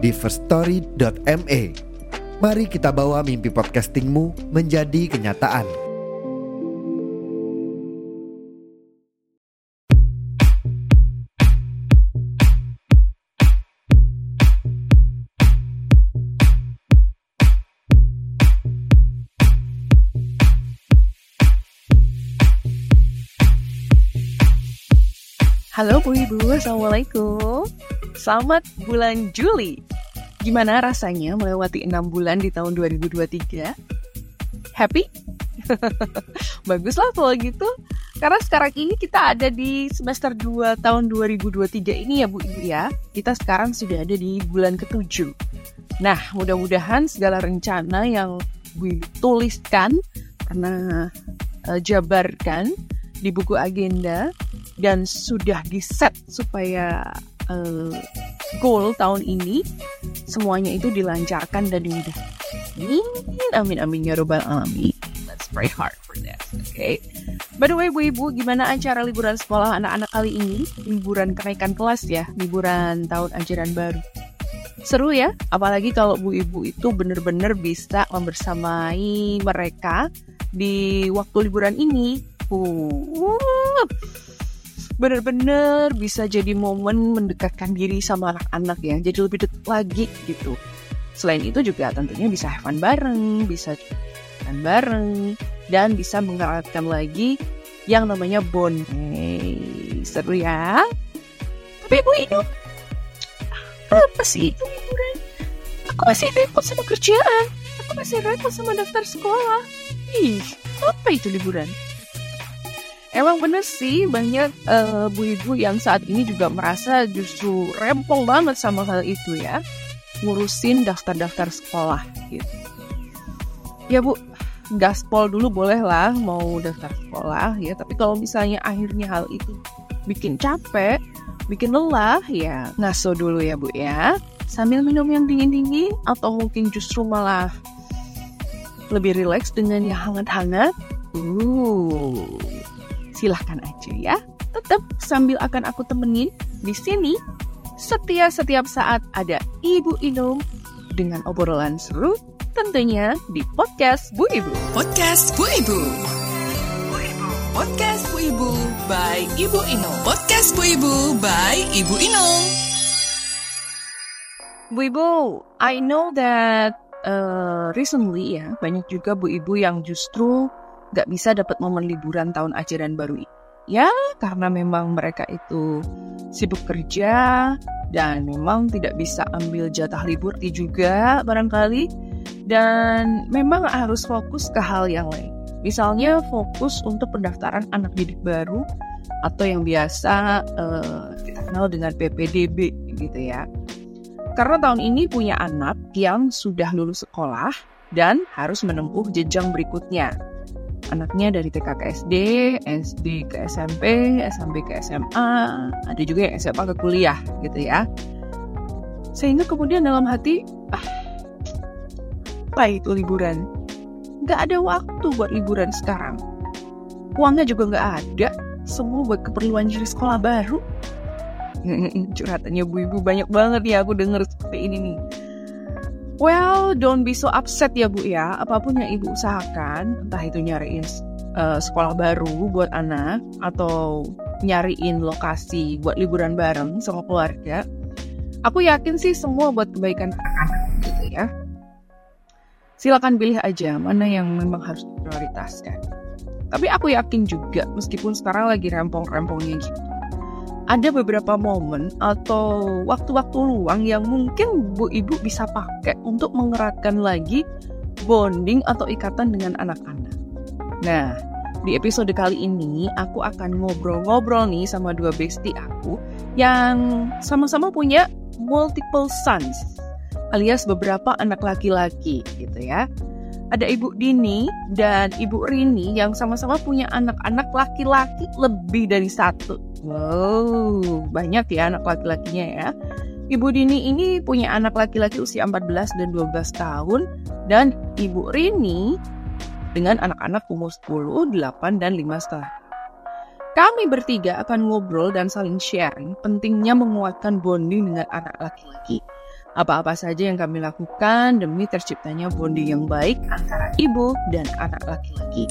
di firststory.me. Mari kita bawa mimpi podcastingmu menjadi kenyataan. Halo Bu Ibu, Assalamualaikum. Selamat bulan Juli. Gimana rasanya melewati 6 bulan di tahun 2023? Happy? Baguslah kalau gitu. Karena sekarang ini kita ada di semester 2 tahun 2023 ini ya Bu Ibu ya. Kita sekarang sudah ada di bulan ke-7. Nah, mudah-mudahan segala rencana yang Bu tuliskan, pernah uh, jabarkan di buku agenda dan sudah diset supaya uh, goal tahun ini semuanya itu dilancarkan dan dimudahkan. Amin, amin, amin ya robbal alamin. Let's pray hard for that? Okay? By the way, Bu Ibu, gimana acara liburan sekolah anak-anak kali ini? Liburan kenaikan kelas ya, liburan tahun ajaran baru. Seru ya, apalagi kalau Bu Ibu itu benar-benar bisa membersamai mereka di waktu liburan ini. Uh, bener-bener bisa jadi momen mendekatkan diri sama anak-anak ya jadi lebih dekat lagi gitu. Selain itu juga tentunya bisa have fun bareng bisa fun bareng dan bisa mengeratkan lagi yang namanya bond hey, seru ya? Tapi ibu itu apa sih liburan aku masih repot sama kerjaan. Aku masih repot sama daftar sekolah. Ih apa itu liburan Emang bener sih banyak uh, bu ibu yang saat ini juga merasa justru rempong banget sama hal itu ya ngurusin daftar-daftar sekolah gitu. Ya bu, gaspol dulu boleh lah mau daftar sekolah ya, tapi kalau misalnya akhirnya hal itu bikin capek, bikin lelah ya ngaso dulu ya bu ya. Sambil minum yang dingin-dingin atau mungkin justru malah lebih rileks dengan yang hangat-hangat. Uh, silahkan aja ya. Tetap sambil akan aku temenin di sini. Setiap setiap saat ada Ibu Inung dengan obrolan seru tentunya di podcast Bu Ibu. Podcast Bu Ibu. Podcast Bu Ibu by Ibu Inung. Podcast Bu Ibu by Ibu Inung. Bu Ibu, I know that uh, recently ya banyak juga Bu Ibu yang justru gak bisa dapat momen liburan tahun ajaran baru ini. Ya, karena memang mereka itu sibuk kerja dan memang tidak bisa ambil jatah libur juga barangkali dan memang harus fokus ke hal yang lain. Misalnya fokus untuk pendaftaran anak didik baru atau yang biasa uh, kita kenal dengan PPDB gitu ya. Karena tahun ini punya anak yang sudah lulus sekolah dan harus menempuh jenjang berikutnya anaknya dari TK ke SD, SD ke SMP, SMP ke SMA, ada juga yang SMA ke kuliah gitu ya. Sehingga kemudian dalam hati, ah, apa itu liburan? Gak ada waktu buat liburan sekarang. Uangnya juga gak ada, semua buat keperluan jadi sekolah baru. Curhatannya bu ibu banyak banget ya aku denger seperti ini nih Well, don't be so upset ya Bu ya. Apa pun yang Ibu usahakan, entah itu nyariin uh, sekolah baru buat anak atau nyariin lokasi buat liburan bareng sama keluarga, aku yakin sih semua buat kebaikan anak-anak gitu ya. Silakan pilih aja mana yang memang harus diprioritaskan. Tapi aku yakin juga meskipun sekarang lagi rempong-rempongnya gitu ada beberapa momen atau waktu-waktu luang yang mungkin Bu Ibu bisa pakai untuk mengeratkan lagi bonding atau ikatan dengan anak-anak. Nah, di episode kali ini aku akan ngobrol-ngobrol nih sama dua bestie aku yang sama-sama punya multiple sons. alias beberapa anak laki-laki gitu ya. Ada Ibu Dini dan Ibu Rini yang sama-sama punya anak-anak laki-laki lebih dari satu. Wow, banyak ya anak laki-lakinya ya. Ibu Dini ini punya anak laki-laki usia 14 dan 12 tahun dan Ibu Rini dengan anak-anak umur 10, 8, dan 5 setengah. Kami bertiga akan ngobrol dan saling sharing pentingnya menguatkan bonding dengan anak laki-laki. Apa-apa saja yang kami lakukan demi terciptanya bonding yang baik antara ibu dan anak laki-laki.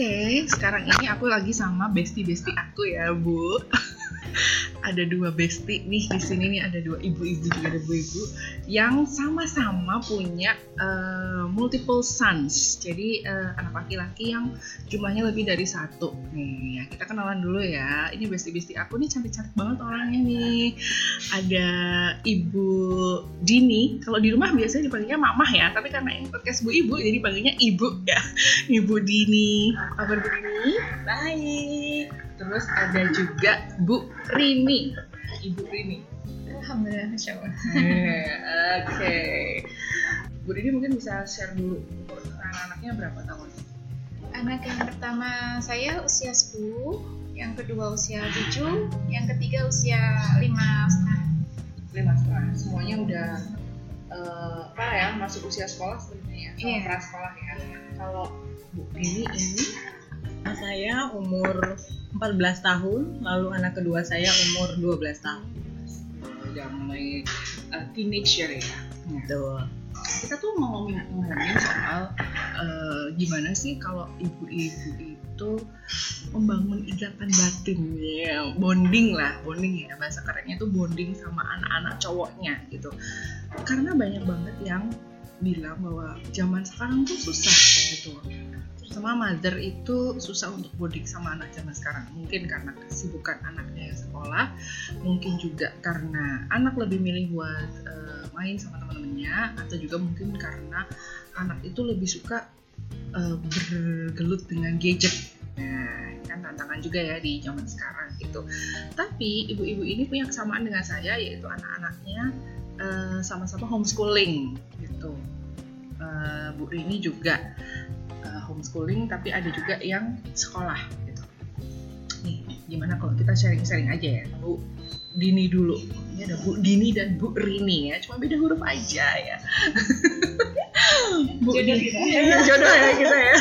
Oke, sekarang ini aku lagi sama bestie-bestie aku ya, Bu. ada dua bestie nih di sini nih ada dua ibu-ibu juga ada ibu-ibu yang sama-sama punya uh, multiple sons. Jadi uh, anak laki-laki yang jumlahnya lebih dari satu. Nih, ya kita kenalan dulu ya. Ini bestie-bestie aku nih cantik-cantik banget orangnya nih. Ada Ibu Dini. Kalau di rumah biasanya dipanggilnya mamah ya, tapi karena ini podcast Bu Ibu jadi panggilnya Ibu ya. Ibu Dini. Apa kabar Dini? Baik. Terus ada juga Bu Rini. Ibu Rini. Alhamdulillah, Masya Allah. Eh, Oke. Bu Rini mungkin bisa share dulu umur anak-anaknya berapa tahun? Anak yang pertama saya usia 10, yang kedua usia 7, yang ketiga usia 5 setengah. Lima setengah. Semuanya udah eh, apa ya masuk usia sekolah sebenarnya ya, Iya. prasekolah ya. Kalau Bu Rini ini Saya umur 14 tahun, lalu anak kedua saya umur 12 tahun. udah mulai eh, teenager ya. Nah, Betul. kita tuh mau ngomongin, ngomongin soal eh, gimana sih kalau ibu-ibu itu membangun ikatan batin ya bonding lah bonding ya bahasa kerennya tuh bonding sama anak-anak cowoknya gitu karena banyak banget yang bilang bahwa zaman sekarang tuh susah gitu terutama mother itu susah untuk bonding sama anak zaman sekarang. Mungkin karena kesibukan anaknya yang sekolah mungkin juga karena anak lebih milih buat eh, main sama teman-temannya atau juga mungkin karena anak itu lebih suka eh, bergelut dengan gadget. Nah kan tantangan juga ya di zaman sekarang gitu. Tapi ibu-ibu ini punya kesamaan dengan saya yaitu anak-anaknya eh, sama-sama homeschooling gitu. Eh, Bu Rini juga eh, homeschooling tapi ada juga yang sekolah gitu. Nih gimana kalau kita sharing-sharing aja ya? Bu Dini dulu. Ini ada Bu Dini dan Bu Rini ya cuma beda huruf aja ya. Bu Jodoh Dini- kita. Iya, jodoh ya kita ya.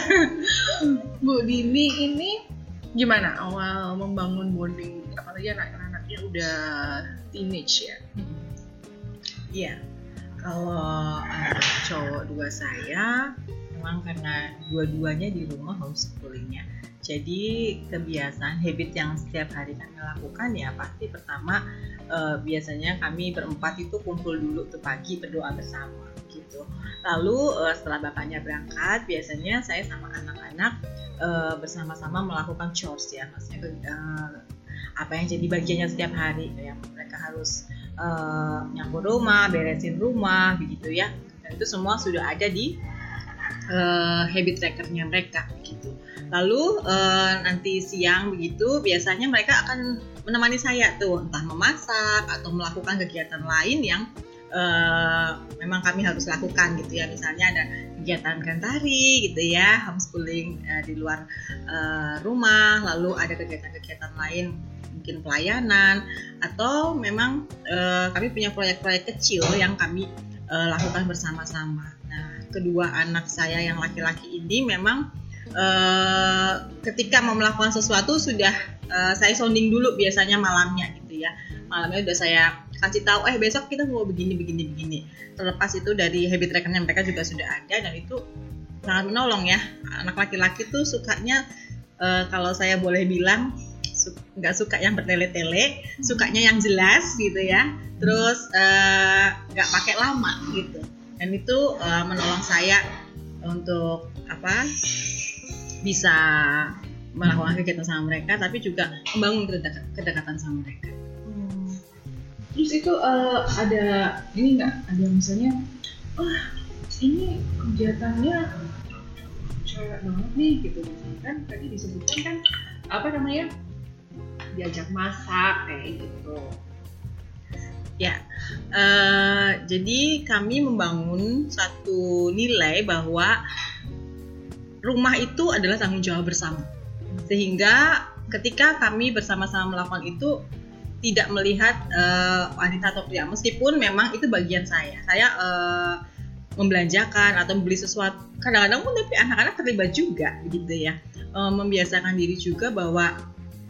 Bu Dini ini gimana? Awal membangun bonding apalagi anak-anaknya udah teenage ya? Iya. Kalau anak cowok dua saya, memang karena dua-duanya di rumah homeschoolingnya. Jadi kebiasaan habit yang setiap hari kami lakukan ya pasti pertama eh, biasanya kami berempat itu kumpul dulu tuh pagi berdoa bersama gitu. Lalu eh, setelah bapaknya berangkat biasanya saya sama anak-anak eh, bersama-sama melakukan chores ya maksudnya eh, apa yang jadi bagiannya setiap hari yang mereka harus eh, rumah, beresin rumah, begitu ya. Dan itu semua sudah ada di eh, habit trackernya mereka gitu. Lalu eh, nanti siang begitu biasanya mereka akan menemani saya tuh entah memasak atau melakukan kegiatan lain yang eh, memang kami harus lakukan gitu ya. Misalnya ada kegiatan gantari gitu ya, homeschooling eh, di luar eh, rumah, lalu ada kegiatan-kegiatan lain mungkin pelayanan atau memang eh, kami punya proyek-proyek kecil yang kami eh, lakukan bersama-sama. Kedua anak saya yang laki-laki ini memang eh, ketika mau melakukan sesuatu sudah eh, saya sounding dulu biasanya malamnya gitu ya. Malamnya udah saya kasih tahu, eh besok kita mau begini begini begini. Terlepas itu dari habit trackernya mereka juga sudah ada dan itu sangat menolong ya. Anak laki-laki tuh sukanya eh, kalau saya boleh bilang nggak suka yang bertele-tele, sukanya yang jelas gitu ya. Terus nggak pakai lama gitu. Dan itu eh, menolong saya untuk apa bisa melakukan kegiatan sama mereka, tapi juga membangun kedek- kedekatan sama mereka. Terus itu eh, ada ini nggak? Ada misalnya, wah ini kegiatannya cewek banget nih gitu. Kan tadi disebutkan kan apa namanya diajak masak kayak gitu Eh, jadi kami membangun satu nilai bahwa rumah itu adalah tanggung jawab bersama. Sehingga ketika kami bersama-sama melakukan itu tidak melihat eh, wanita atau pria, meskipun memang itu bagian saya. Saya eh, membelanjakan atau membeli sesuatu. Kadang-kadang pun tapi anak-anak terlibat juga, gitu ya. Eh, membiasakan diri juga bahwa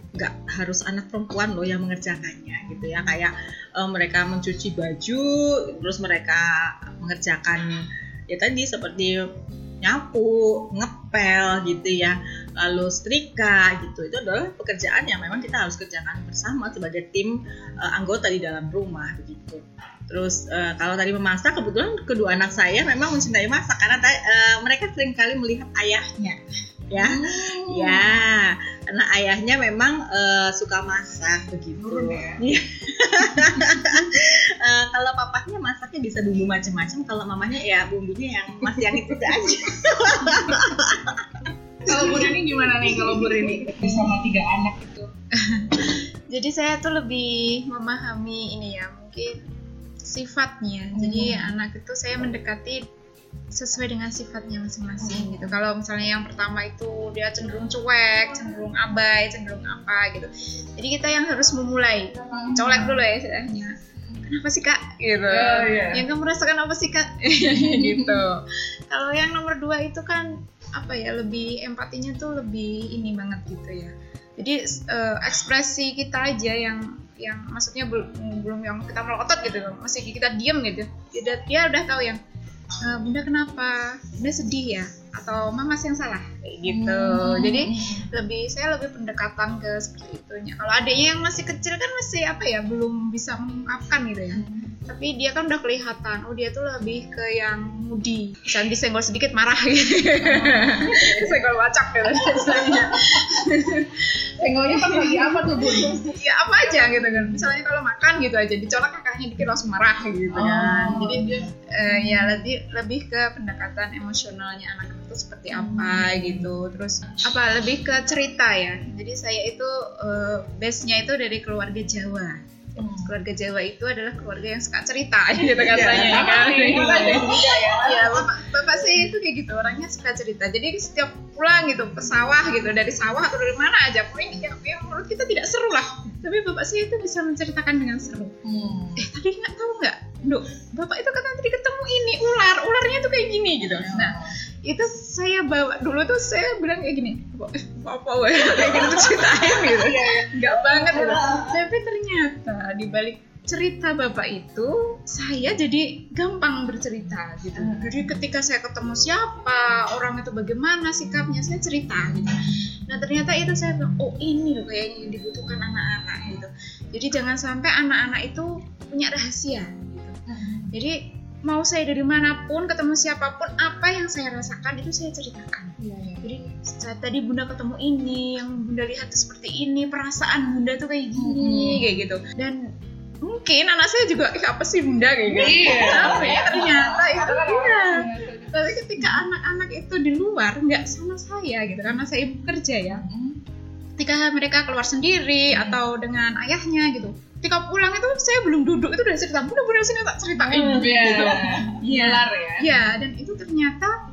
nggak harus anak perempuan loh yang mengerjakannya gitu ya. Kayak eh, mereka mencuci baju terus mereka mengerjakan ya tadi seperti nyapu ngepel gitu ya. Lalu setrika gitu. Itu adalah pekerjaan yang memang kita harus kerjakan bersama sebagai tim eh, anggota di dalam rumah begitu. Terus eh, kalau tadi memasak kebetulan kedua anak saya memang mencintai masak karena eh, mereka sering kali melihat ayahnya ya. Ya karena ayahnya memang eh, suka masak begitu. Turun ya? Eh, kalau papahnya masaknya bisa bumbu macam-macam kalau mamanya ya bumbunya yang masih yang itu aja kalau Bu Rini gimana nih? Kalau Bu Rini sama tiga anak itu. Jadi saya tuh lebih memahami ini ya, mungkin sifatnya. Jadi anak itu saya mendekati sesuai dengan sifatnya masing-masing gitu. Kalau misalnya yang pertama itu dia cenderung cuek, cenderung abai, cenderung apa gitu. Jadi kita yang harus memulai, colek dulu ya istilahnya. Kenapa sih kak? Gitu. Oh, iya. Yang kamu rasakan apa sih kak? gitu. Kalau yang nomor dua itu kan apa ya lebih empatinya tuh lebih ini banget gitu ya. Jadi eh, ekspresi kita aja yang yang maksudnya belum belum yang kita melotot gitu masih kita diem gitu dia, dia udah tahu yang "Eh, bunda kenapa? Bunda sedih ya? Atau mama sih yang salah kayak gitu. Jadi lebih saya lebih pendekatan ke seperti itunya. Kalau adiknya yang masih kecil kan masih apa ya belum bisa mengungkapkan gitu ya. Tapi dia kan udah kelihatan oh dia tuh lebih ke yang moody. Misalnya disenggol sedikit marah gitu. Senggol wacak gitu. Istilahnya senggolnya pas lagi apa tuh Bu? Ya apa aja gitu kan. Misalnya kalau makan gitu aja dicolok kakaknya dikit langsung marah gitu kan. Jadi eh, ya lebih lebih ke pendekatan emosionalnya anak itu seperti apa gitu terus apa lebih ke cerita ya. Jadi saya itu eh, base nya itu dari keluarga Jawa. Keluarga Jawa itu adalah keluarga yang suka cerita gitu katanya ya kan? ya bapak bapak saya itu kayak gitu orangnya suka cerita. Jadi setiap pulang gitu ke sawah gitu dari sawah atau dari mana aja pokoknya yang, yang menurut kita tidak seru lah. Tapi bapak saya itu bisa menceritakan dengan seru. Eh tadi nggak tahu nggak? Duk, bapak itu kata tadi ketemu ini ular. Ularnya tuh kayak gini gitu. Nah itu saya bawa dulu tuh saya bilang kayak gini "Bapak, eh, apa weh kayak gitu ceritain gitu. Nggak banget gitu. Tapi ternyata di balik cerita bapak itu saya jadi gampang bercerita gitu. Jadi ketika saya ketemu siapa orang itu bagaimana sikapnya saya cerita gitu. Nah ternyata itu saya bilang oh ini loh kayaknya yang dibutuhkan anak-anak gitu. Jadi jangan sampai anak-anak itu punya rahasia gitu. Jadi mau saya dari mana pun ketemu siapa pun apa yang saya rasakan itu saya ceritakan. Jadi saat tadi bunda ketemu ini yang bunda lihat tuh seperti ini perasaan bunda tuh kayak gini kayak gitu. Dan mungkin anak saya juga "Ih, apa sih bunda? kayak gitu. Iya. tapi ternyata itu iya. tapi ketika anak-anak itu di luar nggak sama saya gitu karena saya ibu kerja ya ketika mereka keluar sendiri atau dengan ayahnya gitu ketika pulang itu saya belum duduk itu udah cerita. Bunda bunda sini tak ceritain. Gitu. Iya. Gelar ya. Ya, dan itu ternyata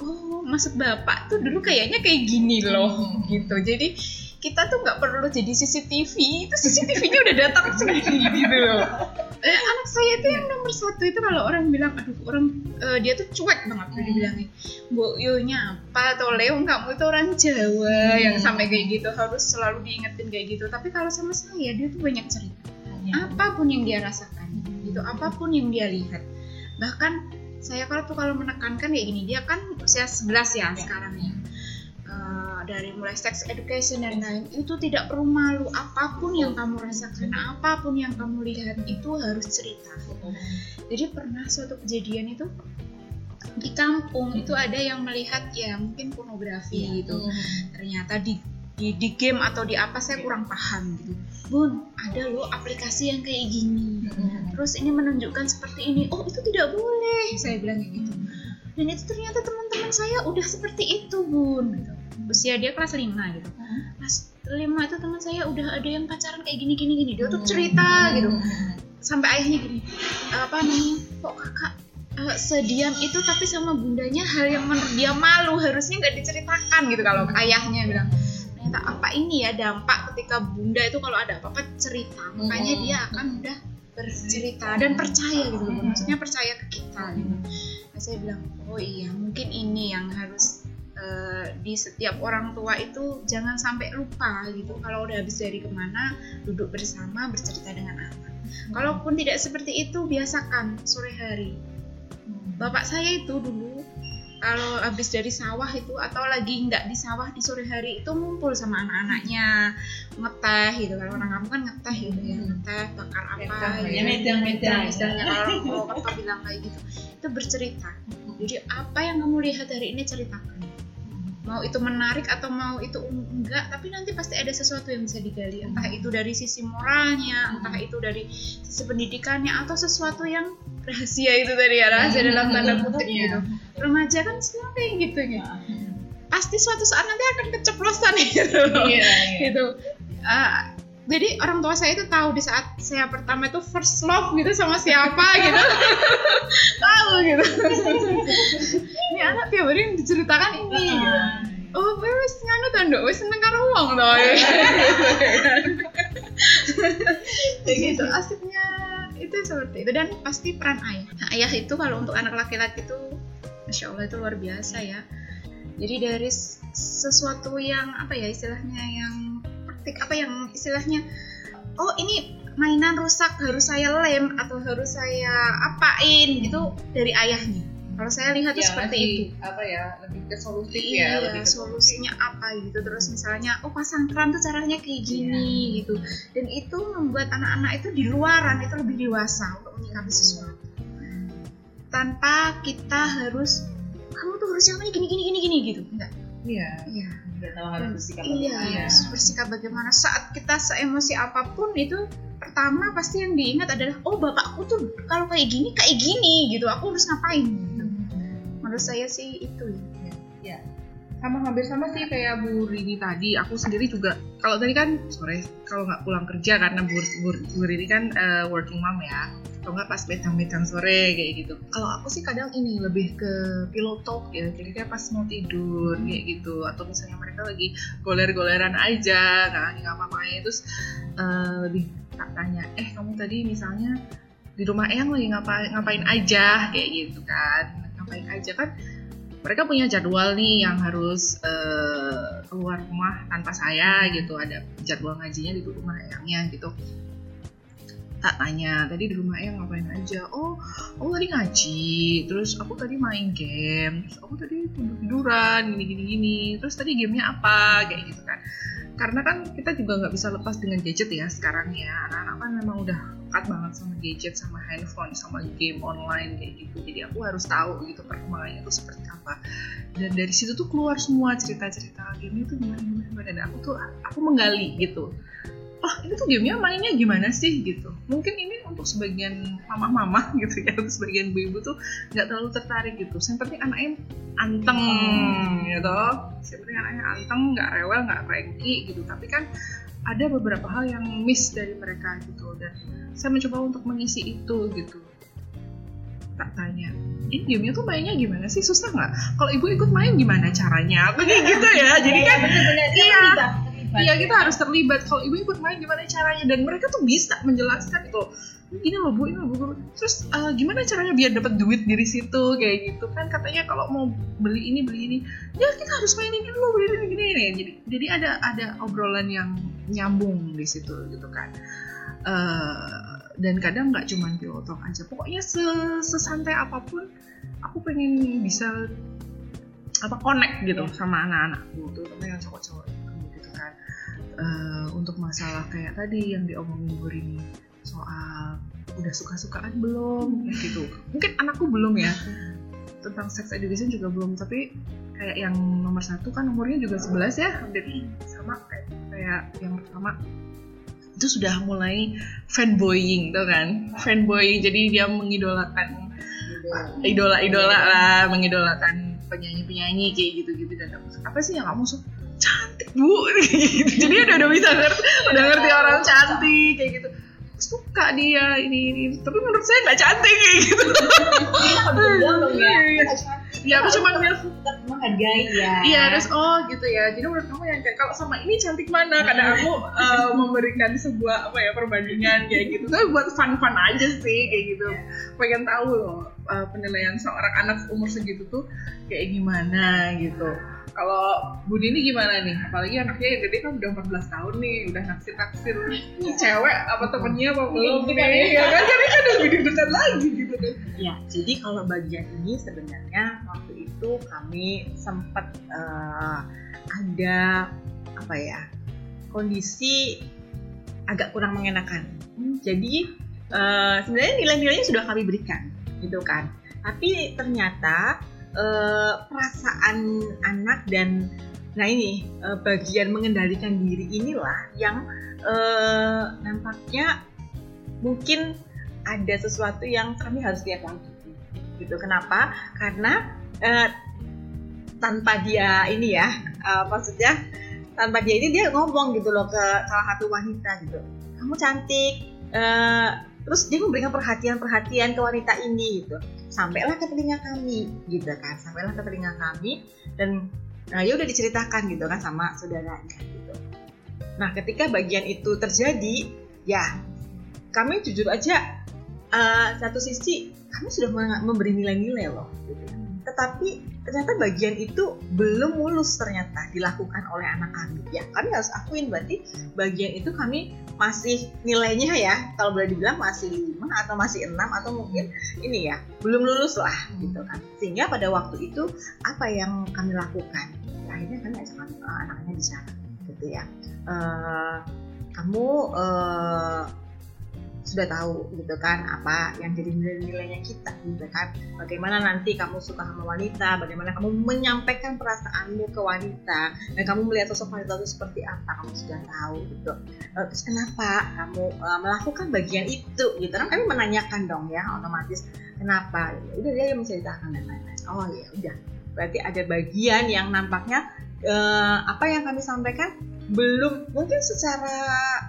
oh, maksud Bapak tuh dulu kayaknya kayak gini loh gitu. Jadi kita tuh nggak perlu jadi CCTV, itu CCTV-nya udah datang sendiri gitu loh. Eh, anak saya itu yang nomor satu itu kalau orang bilang, aduh orang eh, dia tuh cuek banget tuh dibilangin, Bu Yonya apa atau Leo kamu itu orang Jawa yang sampai kayak gitu harus selalu diingetin kayak gitu. Tapi kalau sama saya dia tuh banyak cerita, apa pun yang dia rasakan, gitu, apa pun yang dia lihat. Bahkan saya kalau tuh kalau menekankan kayak gini dia kan usia 11 ya sekarang ya dari mulai sex education dan lain itu tidak perlu malu. Apa pun yang kamu rasakan apa pun yang kamu lihat itu harus cerita. Jadi pernah suatu kejadian itu di kampung itu ada yang melihat ya mungkin pornografi gitu. Ternyata di, di di game atau di apa saya kurang paham gitu. Bun ada loh aplikasi yang kayak gini. Terus ini menunjukkan seperti ini. Oh itu tidak boleh. Saya bilang kayak gitu. Dan itu ternyata teman-teman anak saya udah seperti itu bun gitu. usia dia kelas 5 gitu. Kelas 5 itu teman saya udah ada yang pacaran kayak gini gini. Gini dia tuh cerita gitu. Sampai ayahnya gini apa namanya kok kakak eh, sediam itu tapi sama bundanya hal yang menurut dia malu harusnya nggak diceritakan gitu kalau ayahnya bilang. Ternyata apa ini ya dampak ketika bunda itu kalau ada apa-apa cerita makanya dia akan udah bercerita dan percaya gitu loh maksudnya percaya ke kita gitu. Nah, saya bilang oh iya mungkin ini yang harus eh, di setiap orang tua itu jangan sampai lupa gitu. Kalau udah habis dari ke mana duduk bersama bercerita dengan anak. Kalaupun tidak seperti itu biasakan sore hari. Bapak saya itu dulu kalau habis dari sawah itu atau lagi nggak di sawah di sore hari itu ngumpul sama anak-anaknya ngeteh gitu. Kalau orang kampung kan ngeteh gitu ya ngeteh bakar apa gitu. ya, medang, medang. istilahnya kalau kata bilang kayak gitu. Itu bercerita. Jadi apa yang kamu lihat hari ini ceritakan. Mau itu menarik atau mau itu enggak tapi nanti pasti ada sesuatu yang bisa digali. Entah itu dari sisi moralnya entah itu dari sisi pendidikannya atau sesuatu yang rahasia itu tadi ya rahasia dalam tanda kutip gitu remaja kan semua kayak gitu gitu pasti suatu saat nanti akan keceplosan gitu. Iya, gitu. Ah, jadi orang tua saya itu tahu di saat saya pertama itu first love gitu sama siapa gitu. Tahu gitu. Ini anak tiap hari diceritakan ini gitu. Oh gue wis nganu nduk? Wis seneng karo wong to kayak gitu asiknya itu seperti itu. Dan pasti peran ayah. Nah, ayah itu kalau untuk anak laki-laki itu masya allah itu luar biasa ya. Jadi dari sesuatu yang apa ya istilahnya yang praktik apa yang istilahnya oh ini mainan rusak harus saya lem atau harus saya apain gitu dari ayahnya. Kalau saya lihat tuh Ya, seperti lebih, itu. apa ya lebih ke solutif iya ya lebih ke solusinya apa gitu. Terus misalnya oh pasang keran tuh caranya kayak gini gitu. Dan itu membuat anak-anak itu di luaran itu lebih dewasa untuk menyikapi sesuatu tanpa kita harus kamu tuh harus yang ini gini gini gini gini gitu. Enggak. Iya. Iya. Udah tahu harus bersikap iya bagaimana. harus bersikap bagaimana. Saat kita seemosi apa pun itu pertama pasti yang diingat adalah oh bapakku tuh kalau kayak gini kayak gini gitu. Aku harus ngapain? Gitu. menurut saya sih itu ya sama hampir sama sih kayak Bu Rini tadi. Aku sendiri juga kalau tadi kan sore kalau nggak pulang kerja karena Bu, Bu, Bu Rini kan eh, working mom ya. Atau nggak pas bedang-bedang sore kayak gitu. Kalau aku sih kadang ini lebih ke pillow talk ya. Jadi kayak pas mau tidur kayak gitu. Atau misalnya mereka lagi goler-goleran aja nggak nggak apa-apain terus eh, lebih tak tanya eh kamu tadi misalnya di rumah Eyang lagi ngapain ngapain aja? Kayak gitu kan. Ngapain aja kan mereka punya jadwal nih yang harus eh, keluar rumah tanpa saya gitu. Ada jadwal ngajinya di rumah Eyangnya gitu. Tak tanya tadi di rumah Eyang ngapain aja? Oh aku tadi ngaji terus aku tadi main game terus aku tadi tidur tiduran gini gini gini terus tadi gamenya apa? Kayak gitu kan karena kan kita juga nggak bisa lepas dengan gadget ya sekarang ya. Anak-anak kan memang udah dekat banget sama gadget sama handphone sama game online kayak gitu. Jadi aku harus tahu gitu perkembangannya itu seperti apa. Dan dari situ tuh keluar semua cerita-cerita game itu gimana gimana. Dan aku tuh aku menggali gitu oh ini tuh gamenya mainnya gimana sih? Gitu. Mungkin ini untuk sebagian mama-mama gitu ya untuk sebagian ibu-ibu tuh nggak terlalu tertarik gitu. Yang penting anaknya anteng gitu. Yang penting anaknya anteng nggak rewel nggak cranky gitu. Tapi kan ada beberapa hal yang miss dari mereka gitu. Dan saya mencoba untuk mengisi itu gitu. Tak tanya ini gamenya tuh mainnya gimana sih? Susah nggak? Kalau ibu ikut main gimana caranya? Aku kayak gitu ya. Jadi kan iya iya kita harus terlibat. Kalau ibu ikut main gimana caranya? Dan mereka tuh bisa menjelaskan itu ini loh bu ini loh bu terus eh, gimana caranya biar dapat duit dari situ? Kayak gitu kan. Katanya kalau mau beli ini beli ini. Ya kita harus main ini dulu beli ini gini ini. Jadi jadi ada ada obrolan yang nyambung di situ gitu kan. Eh, dan kadang nggak cuman pillow talk aja. Pokoknya se- sesantai apa pun aku pengen bisa apa connect gitu sama anak-anakku terutama yang cowok-cowok. gitu Eh, untuk masalah kayak tadi yang diomongin Bu Rini soal udah suka-sukaan belum kayak gitu. Mungkin anakku belum ya. Tentang sex education juga belum tapi kayak yang nomor satu kan umurnya juga 11 ya hampir sama kayak, kayak yang pertama. Itu sudah mulai fanboying tuh kan? Fanboying jadi dia mengidolakan idola-idola lah mengidolakan penyanyi-penyanyi kayak gitu-gitu. Dan apa sih yang kamu suka bu gitu. jadi udah udah bisa ngerti udah ngerti orang cantik kayak gitu suka dia ini ini tapi menurut saya nggak cantik kayak gitu ya aku cuma bilang tetap menghargai ya Iya, terus oh gitu ya. Jadi menurut kamu yang kayak kalau sama ini cantik mana? Kadang aku uh, memberikan sebuah apa ya perbandingan kayak gitu. Tapi buat fun-fun aja sih kayak gitu. Pengen tahu loh uh, penilaian seorang anak umur segitu tuh kayak gimana gitu. Kalau Budi ini gimana nih? Apalagi anaknya yang gede kan udah 14 tahun nih, udah naksir-naksir cewek apa temennya apa belum nih? Ya kan jadi kan lebih dekat lagi gitu kan. Ya, jadi kalau bagian ini sebenarnya waktu itu kami sempat eh, ada apa ya kondisi agak kurang mengenakan. Jadi eh, sebenarnya nilai-nilainya sudah kami berikan, gitu kan. Tapi ternyata eh, perasaan anak dan nah ini eh, bagian mengendalikan diri inilah yang eh, nampaknya mungkin ada sesuatu yang kami harus lihat lagi gitu. Kenapa? Karena eh, tanpa dia ini ya eh, maksudnya tanpa dia ini dia ngomong gitu loh ke salah satu wanita gitu. Kamu cantik eh, terus dia memberikan perhatian-perhatian ke wanita ini gitu sampailah ke telinga kami gitu kan sampailah ke telinga kami dan nah, ya udah diceritakan gitu kan sama saudaranya gitu nah ketika bagian itu terjadi ya kami jujur aja eh, satu sisi kami sudah memberi nilai-nilai loh gitu. Tetapi ternyata bagian itu belum mulus ternyata dilakukan oleh anak kami. Ya kami harus akuin berarti bagian itu kami masih nilainya ya kalau boleh dibilang masih lima atau masih enam atau mungkin ini ya belum lulus lah gitu kan. Sehingga pada waktu itu apa yang kami lakukan? Ya, akhirnya kami ajak uh, anaknya bicara gitu ya. Eh, kamu eh, sudah tahu gitu kan apa yang jadi nilai-nilainya kita gitu kan. Bagaimana nanti kamu suka sama wanita bagaimana kamu menyampaikan perasaanmu ke wanita dan kamu melihat sosok wanita itu seperti apa kamu sudah tahu gitu. Eh, terus kenapa kamu eh, melakukan bagian itu gitu? Kan kami menanyakan dong ya otomatis kenapa? Udah dia yang menceritakan dan lain-lain. Oh ya udah. Berarti ada bagian yang nampaknya eh, apa yang kami sampaikan belum mungkin secara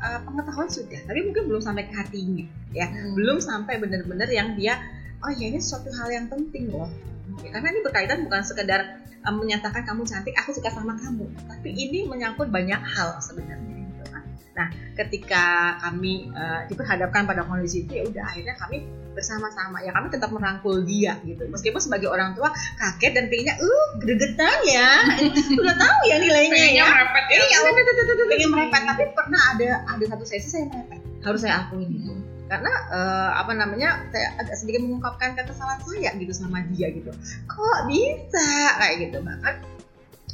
uh, pengetahuan sudah tapi mungkin belum sampai ke hatinya ya. Belum sampai benar-benar yang dia oh ya ini suatu hal yang penting loh. Ya, karena ini berkaitan bukan sekedar uh, menyatakan kamu cantik aku suka sama kamu. Tapi ini menyangkut banyak hal sebenarnya. Nah ketika kami uh, diperhadapkan pada kondisi itu ya udah akhirnya kami bersama-sama. Ya kami tetap merangkul dia gitu. Meskipun sebagai orang tua kaget dan pengennya uh gregetan ya. Udah tahu ya nilainya Pengennya ya. merepet ya. Iya, pengen merepet. Tapi pernah ada ada satu sesi saya merepet. Harus saya akuin itu karena eh, apa namanya saya agak sedikit mengungkapkan kesalahan saya gitu sama dia gitu. Kok bisa? Kayak gitu. Bahkan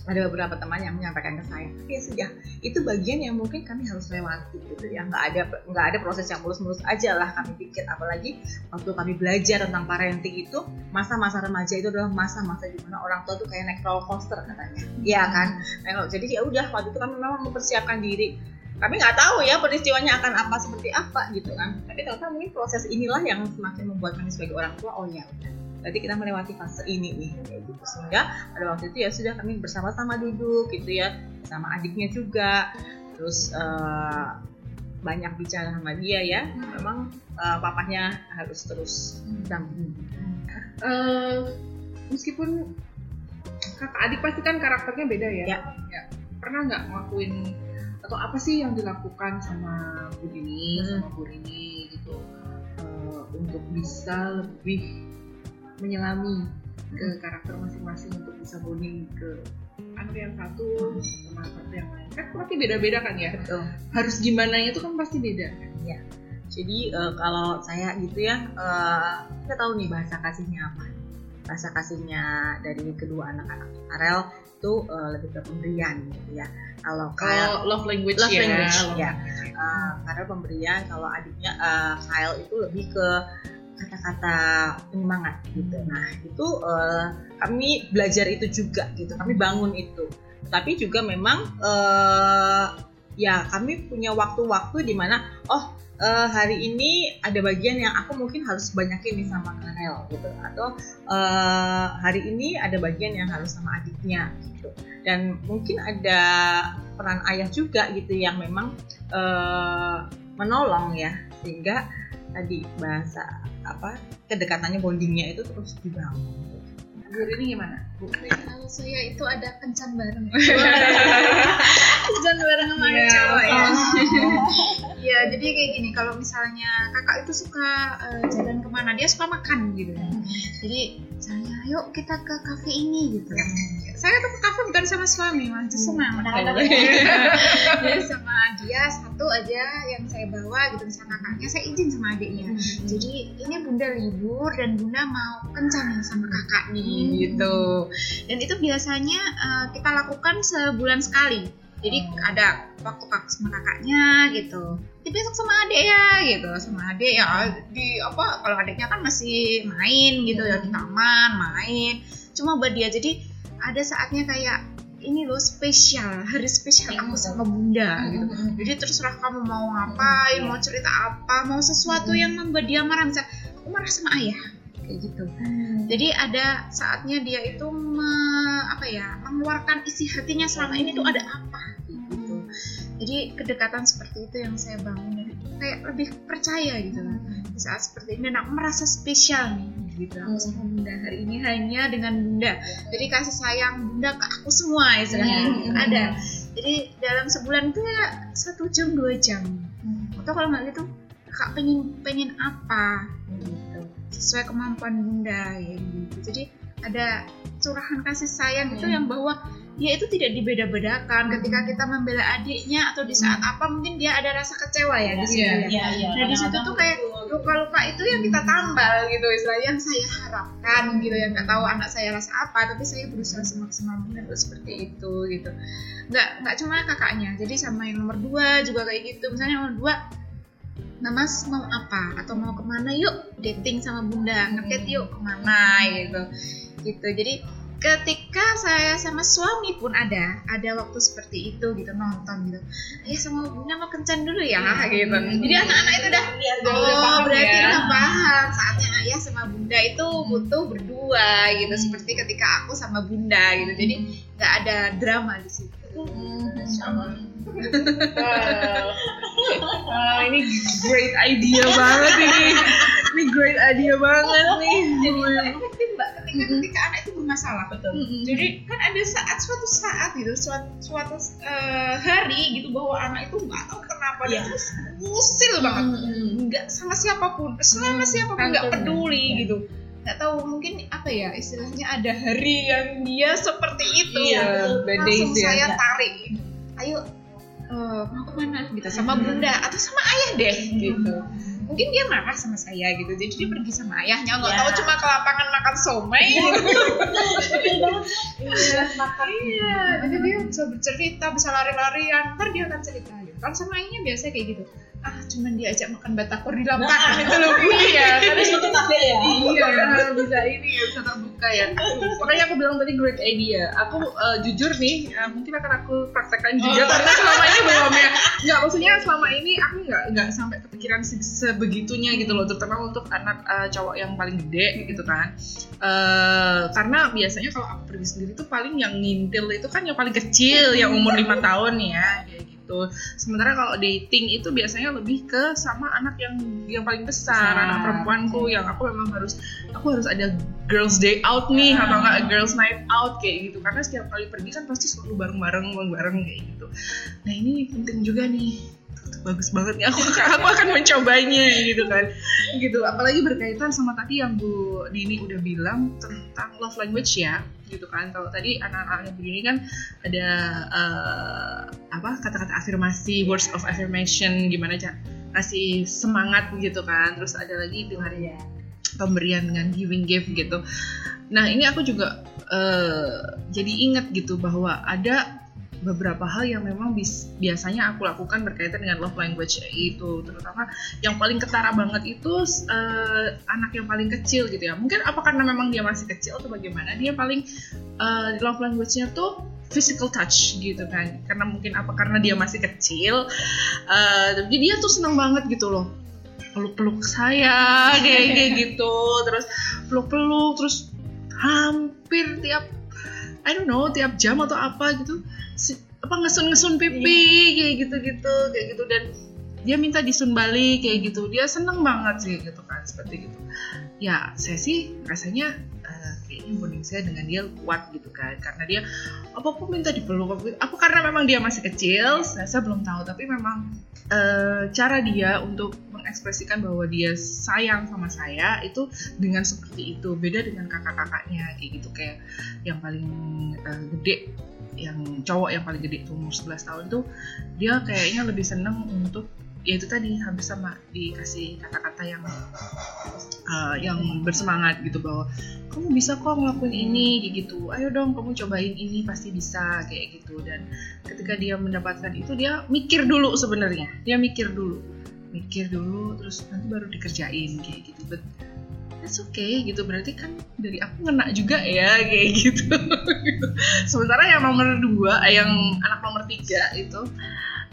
ada beberapa teman yang menyampaikan ke saya. Ya sudah. Itu bagian yang mungkin kami harus lewati gitu ya. Nggak ada nggak ada proses yang mulus-mulus aja lah kami pikir. Apalagi waktu kami belajar tentang parenting itu masa-masa remaja itu adalah masa-masa di mana orang tua tuh kayak naik roller coaster katanya. Iya kan? Nah, jadi ya udah waktu itu kami memang mempersiapkan diri. Kami nggak tahu ya peristiwanya akan apa seperti apa gitu kan. Tapi ternyata mungkin proses inilah yang semakin membuat kami sebagai orang tua oh ya udah berarti kita melewati fase ini nih kayak gitu. Sehingga pada waktu itu ya sudah kami bersama-sama duduk gitu ya sama adiknya juga. Terus eh, banyak bicara sama dia ya. Memang eh, papahnya harus terus dampingi Eh, meskipun kakak adik pasti kan karakternya beda ya. Ya. Pernah nggak ngelakuin atau apa sih yang dilakukan sama Bu Dini, Hmm. sama Bu Rini gitu eh, untuk bisa lebih menyelami ke karakter masing-masing untuk bisa bonding ke anak yang satu sama satu yang lain kan pasti beda-beda kan ya betul harus gimana itu kan pasti beda Jadi eh, kalau saya gitu ya, eh, kita tahu nih bahasa kasihnya apa. Bahasa kasihnya dari kedua anak-anak Karel itu eh, lebih ke pemberian gitu ya. Kalau kalau love language Love ya language, love ya. language. eh, Karel pemberian, kalau adiknya eh, Kyle itu lebih ke kata-kata penyemangat gitu. Nah itu eh, kami belajar itu juga gitu, kami bangun itu. Tapi juga memang eh, ya kami punya waktu-waktu di mana oh eh, hari ini ada bagian yang aku mungkin harus banyakin nih sama Karel gitu. Atau eh, hari ini ada bagian yang harus sama adiknya gitu. Dan mungkin ada peran ayah juga gitu yang memang eh, menolong ya. Sehingga tadi bahasa apa kedekatannya bondingnya itu terus dibangun Bu ini gimana? Bu? Kalau saya itu ada kencan bareng. kencan bareng sama Iya, cowok ya. oh. Iya, jadi kayak gini. Kalau misalnya kakak itu suka eh, jalan ke mana, dia suka makan gitu. Jadi misalnya, yuk kita ke kafe ini gitu. Saya tuh ke kafe bukan sama suami, mas justru sama anak-anak. Jadi sama dia satu aja yang saya bawa gitu, misalnya kakaknya, saya izin sama adiknya. Jadi ini bunda libur dan bunda mau kencan sama kakak nih gitu. Dan itu biasanya eh, kita lakukan sebulan sekali. Jadi ada waktu kakak sama kakaknya gitu. Jadi besok sama adik ya gitu, sama adik ya di apa kalau adiknya kan masih main gitu ya di taman main. Cuma buat dia jadi ada saatnya kayak ini loh spesial hari spesial aku sama bunda gitu. Jadi terserah kamu mau ngapain, mau cerita apa, mau sesuatu yang membuat dia marah misalnya aku marah sama ayah kayak gitu. Jadi ada saatnya dia itu me- apa ya mengeluarkan isi hatinya selama ini tuh ada apa. Jadi kedekatan seperti itu yang saya bangun dan kayak lebih percaya gitu kan. Di saat seperti ini dan aku merasa spesial nih gitu aku sama bunda hari ini hanya dengan bunda. Jadi kasih sayang bunda ke aku semua istilahnya ada. Jadi dalam sebulan itu ya satu jam dua jam. Atau kalau nggak gitu kak pengen pengen apa gitu sesuai kemampuan bunda ya gitu. Jadi ada curahan kasih sayang itu yang bahwa dia itu tidak dibeda-bedakan. Ketika kita membela adiknya atau di saat apa mungkin dia ada rasa kecewa ya di situ Iya, ya. iya Nah di situ tuh kayak luka-luka itu yang kita tambal gitu. Istilahnya yang saya harapkan gitu yang nggak tahu anak saya rasa apa tapi saya berusaha semaksimal mungkin untuk seperti itu gitu. Nggak nggak cuma kakaknya jadi sama yang nomor dua juga kayak gitu. Misalnya nomor dua Mamas mau apa? Atau mau ke mana? Yuk dating sama bunda. Ngedate yuk ke mana? Gitu. Gitu. Jadi ketika saya sama suami pun ada ada waktu seperti itu gitu nonton gitu. Ya sama bunda mau kencan dulu ya gitu. Jadi anak-anak itu udah oh berarti ya. udah paham. Saatnya ayah sama bunda itu butuh berdua gitu. Seperti ketika aku sama bunda gitu. Jadi nggak ada drama di situ. Ah, ini great idea banget ini. Ini great idea banget nih. efektif mbak ketika ketika anak itu bermasalah betul. Jadi kan ada saat suatu saat gitu suatu, suatu eh, hari gitu bahwa anak itu nggak tahu kenapa dia terus usil banget. Nggak sama siapa pun selama siapa pun nggak peduli gitu. Nggak tahu mungkin apa ya istilahnya ada hari yang dia seperti itu. Iya, langsung ya. saya tarik ayo eh, mau ke mana? Gitu sama bunda atau sama ayah deh gitu mungkin dia marah sama saya gitu jadi dia pergi sama ayahnya nggak Ya. tahu cuma ke lapangan makan somai gitu. iya jadi dia bisa bercerita bisa lari-larian ntar dia akan cerita kan sama ayahnya biasa kayak gitu ah cuman diajak makan batagor di lapangan itu loh iya kan itu kafe ya Iya, bisa ini ya, bisa terbuka ya. Makanya aku bilang tadi great idea. Aku eh, jujur nih, eh, mungkin akan aku praktekkan juga karena selama ini belum ya. Nggak, maksudnya selama ini aku nggak nggak sampai kepikiran se- sebegitunya gitu loh, terutama untuk anak eh, cowok yang paling gede gitu kan. Eh, karena biasanya kalau aku pergi sendiri tuh paling yang ngintil itu kan yang paling kecil, yang umur lima tahun ya, kayak gitu. Sementara kalau dating itu biasanya lebih ke sama anak yang yang paling besar, Besar. anak perempuanku yang aku memang harus aku harus ada girls day out nih atau enggak girls night out kayak gitu karena setiap kali pergi kan pasti selalu bareng-bareng bareng-bareng kayak gitu. Nah ini penting juga nih bagus banget nih aku aku akan mencobanya gitu kan gitu apalagi berkaitan sama tadi yang Bu Dini udah bilang tentang love language ya gitu kan. Kalau tadi anak-anaknya begini kan ada eh, apa kata-kata afirmasi words of affirmation gimana cak kasih semangat gitu kan. Terus ada lagi dengan pemberian dengan giving gift gitu. Nah ini aku juga eh, jadi ingat gitu bahwa ada beberapa hal yang memang bis- biasanya aku lakukan berkaitan dengan love language itu terutama yang paling ketara banget itu eh, anak yang paling kecil gitu ya. Mungkin apa karena memang dia masih kecil atau bagaimana dia paling eh, love language-nya tuh physical touch gitu kan. Karena mungkin apa karena dia masih kecil uh, jadi dia tuh senang banget gitu loh. Peluk-peluk saya kayak kayak gitu terus peluk-peluk terus hampir tiap I don't know tiap jam atau apa gitu. Si, apa ngesun-ngesun pipi kayak gitu-gitu kayak gitu. Dan dia minta disun balik kayak gitu. Dia seneng banget sih gitu kan seperti gitu. Ya saya sih rasanya kayaknya bonding saya dengan dia kuat gitu kan. Karena dia apa pun minta dipeluk apa, apa karena memang dia masih kecil saya, saya belum tahu. Tapi memang uh, cara dia untuk mengekspresikan bahwa dia sayang sama saya itu dengan seperti itu. Beda dengan kakak-kakaknya kayak gitu. Kayak yang paling uh, gede yang cowok yang paling gede umur 11 tahun tuh dia kayaknya lebih seneng untuk ya itu tadi hampir sama dikasih kata-kata yang uh, yang bersemangat gitu bahwa kamu bisa kok ngelakuin ini kayak gitu. Ayo dong kamu cobain ini pasti bisa kayak gitu. Dan ketika dia mendapatkan itu dia mikir dulu sebenarnya. Dia mikir dulu. Mikir dulu terus nanti baru dikerjain kayak gitu. But that's okay gitu. Berarti kan dari aku ngena juga ya kayak gitu. Sementara yang nomor dua yang anak nomor tiga itu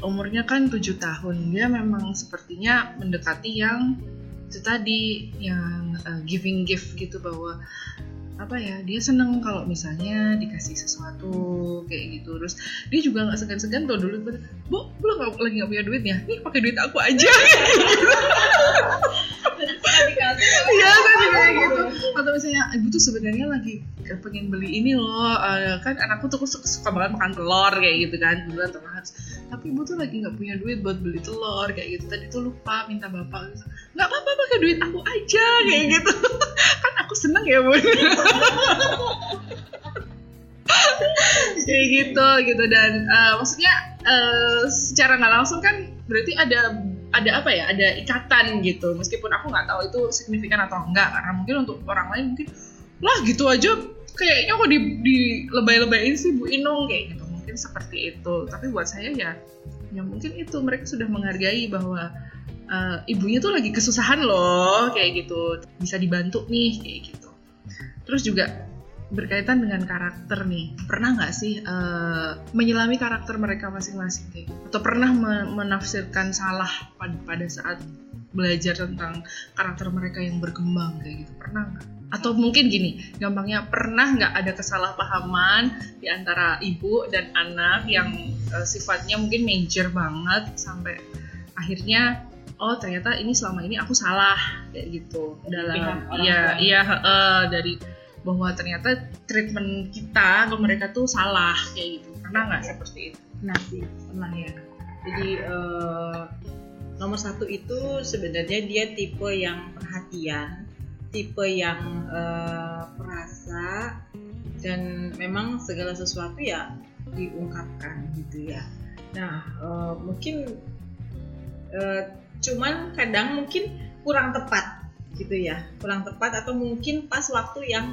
umurnya kan tujuh tahun. Dia memang sepertinya mendekati yang itu tadi yang uh, giving gift gitu bahwa apa ya dia seneng kalau misalnya dikasih sesuatu kayak gitu. Terus dia juga nggak segan-segan tuh dulu bu lu gak, lagi nggak punya duit ya? Nih pakai duit aku aja Iya kan kayak gitu. Atau misalnya ibu tuh sebenarnya lagi pengen beli ini loh uh, kan anakku tuh suka, suka banget makan telur kayak gitu kan bulan tengah harus tapi ibu tuh lagi nggak punya duit buat beli telur kayak gitu. Tadi tuh lupa minta bapak. Gitu nggak apa-apa pakai duit aku aja kayak gitu. Kan aku seneng ya bu. Kayak gitu gitu. Dan uh, maksudnya uh, secara nggak langsung kan berarti ada ada apa ya ada ikatan gitu. Meskipun aku nggak tahu itu signifikan atau enggak karena mungkin untuk orang lain mungkin lah gitu aja. Kayaknya kok di, di lebay-lebayin sih Bu Inung kayak gitu. Mungkin seperti itu. Tapi buat saya ya ya mungkin itu. Mereka sudah menghargai bahwa uh, ibunya tuh lagi kesusahan loh kayak gitu. Bisa dibantu nih kayak gitu. Terus juga berkaitan dengan karakter nih. Pernah nggak sih uh, menyelami karakter mereka masing-masing kayak gitu? atau pernah menafsirkan salah pada pada saat belajar tentang karakter mereka yang berkembang kayak gitu? Pernah nggak? Atau mungkin gini gampangnya pernah nggak ada kesalahpahaman di antara ibu dan anak yang uh, sifatnya mungkin major banget sampai akhirnya oh ternyata ini selama ini aku salah kayak gitu. Dalam iya iya uh, dari bahwa ternyata treatment kita ke mereka tuh salah kayak gitu. Pernah nggak seperti itu? Nah sih pernah ya. Jadi uh, nomor satu itu sebenarnya dia tipe yang perhatian tipe yang uh, perasa dan memang segala sesuatu ya diungkapkan gitu ya. Nah uh, mungkin uh, cuman kadang mungkin kurang tepat gitu ya. Kurang tepat atau mungkin pas waktu yang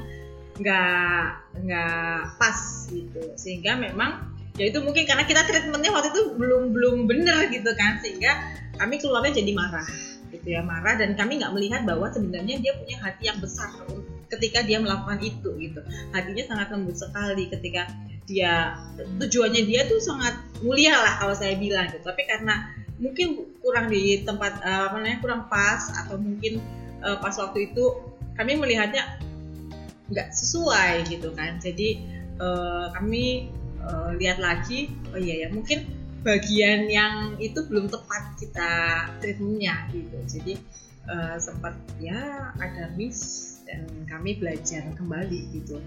nggak nggak pas gitu. Sehingga memang ya itu mungkin karena kita treatmentnya waktu itu belum belum bener gitu kan. Sehingga kami keluarnya jadi marah gitu ya marah. Dan kami nggak melihat bahwa sebenarnya dia punya hati yang besar ketika dia melakukan itu gitu. Hatinya sangat lembut sekali ketika dia tujuannya dia tuh sangat mulia lah kalau saya bilang gitu. Tapi karena mungkin kurang di tempat uh, apa namanya kurang pas atau mungkin uh, pas waktu itu kami melihatnya nggak sesuai gitu kan. Jadi uh, kami uh, lihat lagi oh iya ya mungkin bagian yang itu belum tepat kita treatmentnya gitu. Jadi uh, sempat ya ada miss dan kami belajar kembali gitu.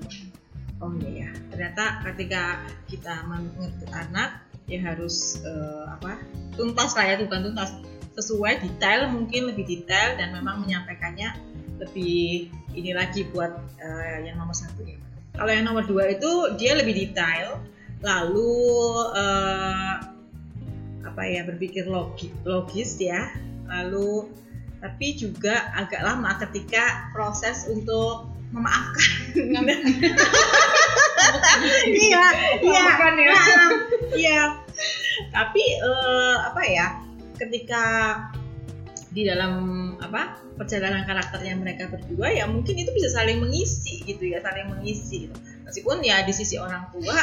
Oh iya ya ternyata ketika kita mengerti anak ya harus uh, apa tuntas lah ya bukan tuntas sesuai detail mungkin lebih detail dan memang menyampaikannya lebih ini lagi buat uh, yang nomor satu ya. Kalau yang nomor dua itu dia lebih detail, lalu uh, apa ya berpikir logis, logis ya, lalu tapi juga agak lama ketika proses untuk memaafkan. Iya, iya, ya. Iya. Tapi uh, apa ya? Ketika di dalam apa perjalanan karakternya mereka berdua ya mungkin itu bisa saling mengisi gitu ya saling mengisi gitu. meskipun ya di sisi orang tua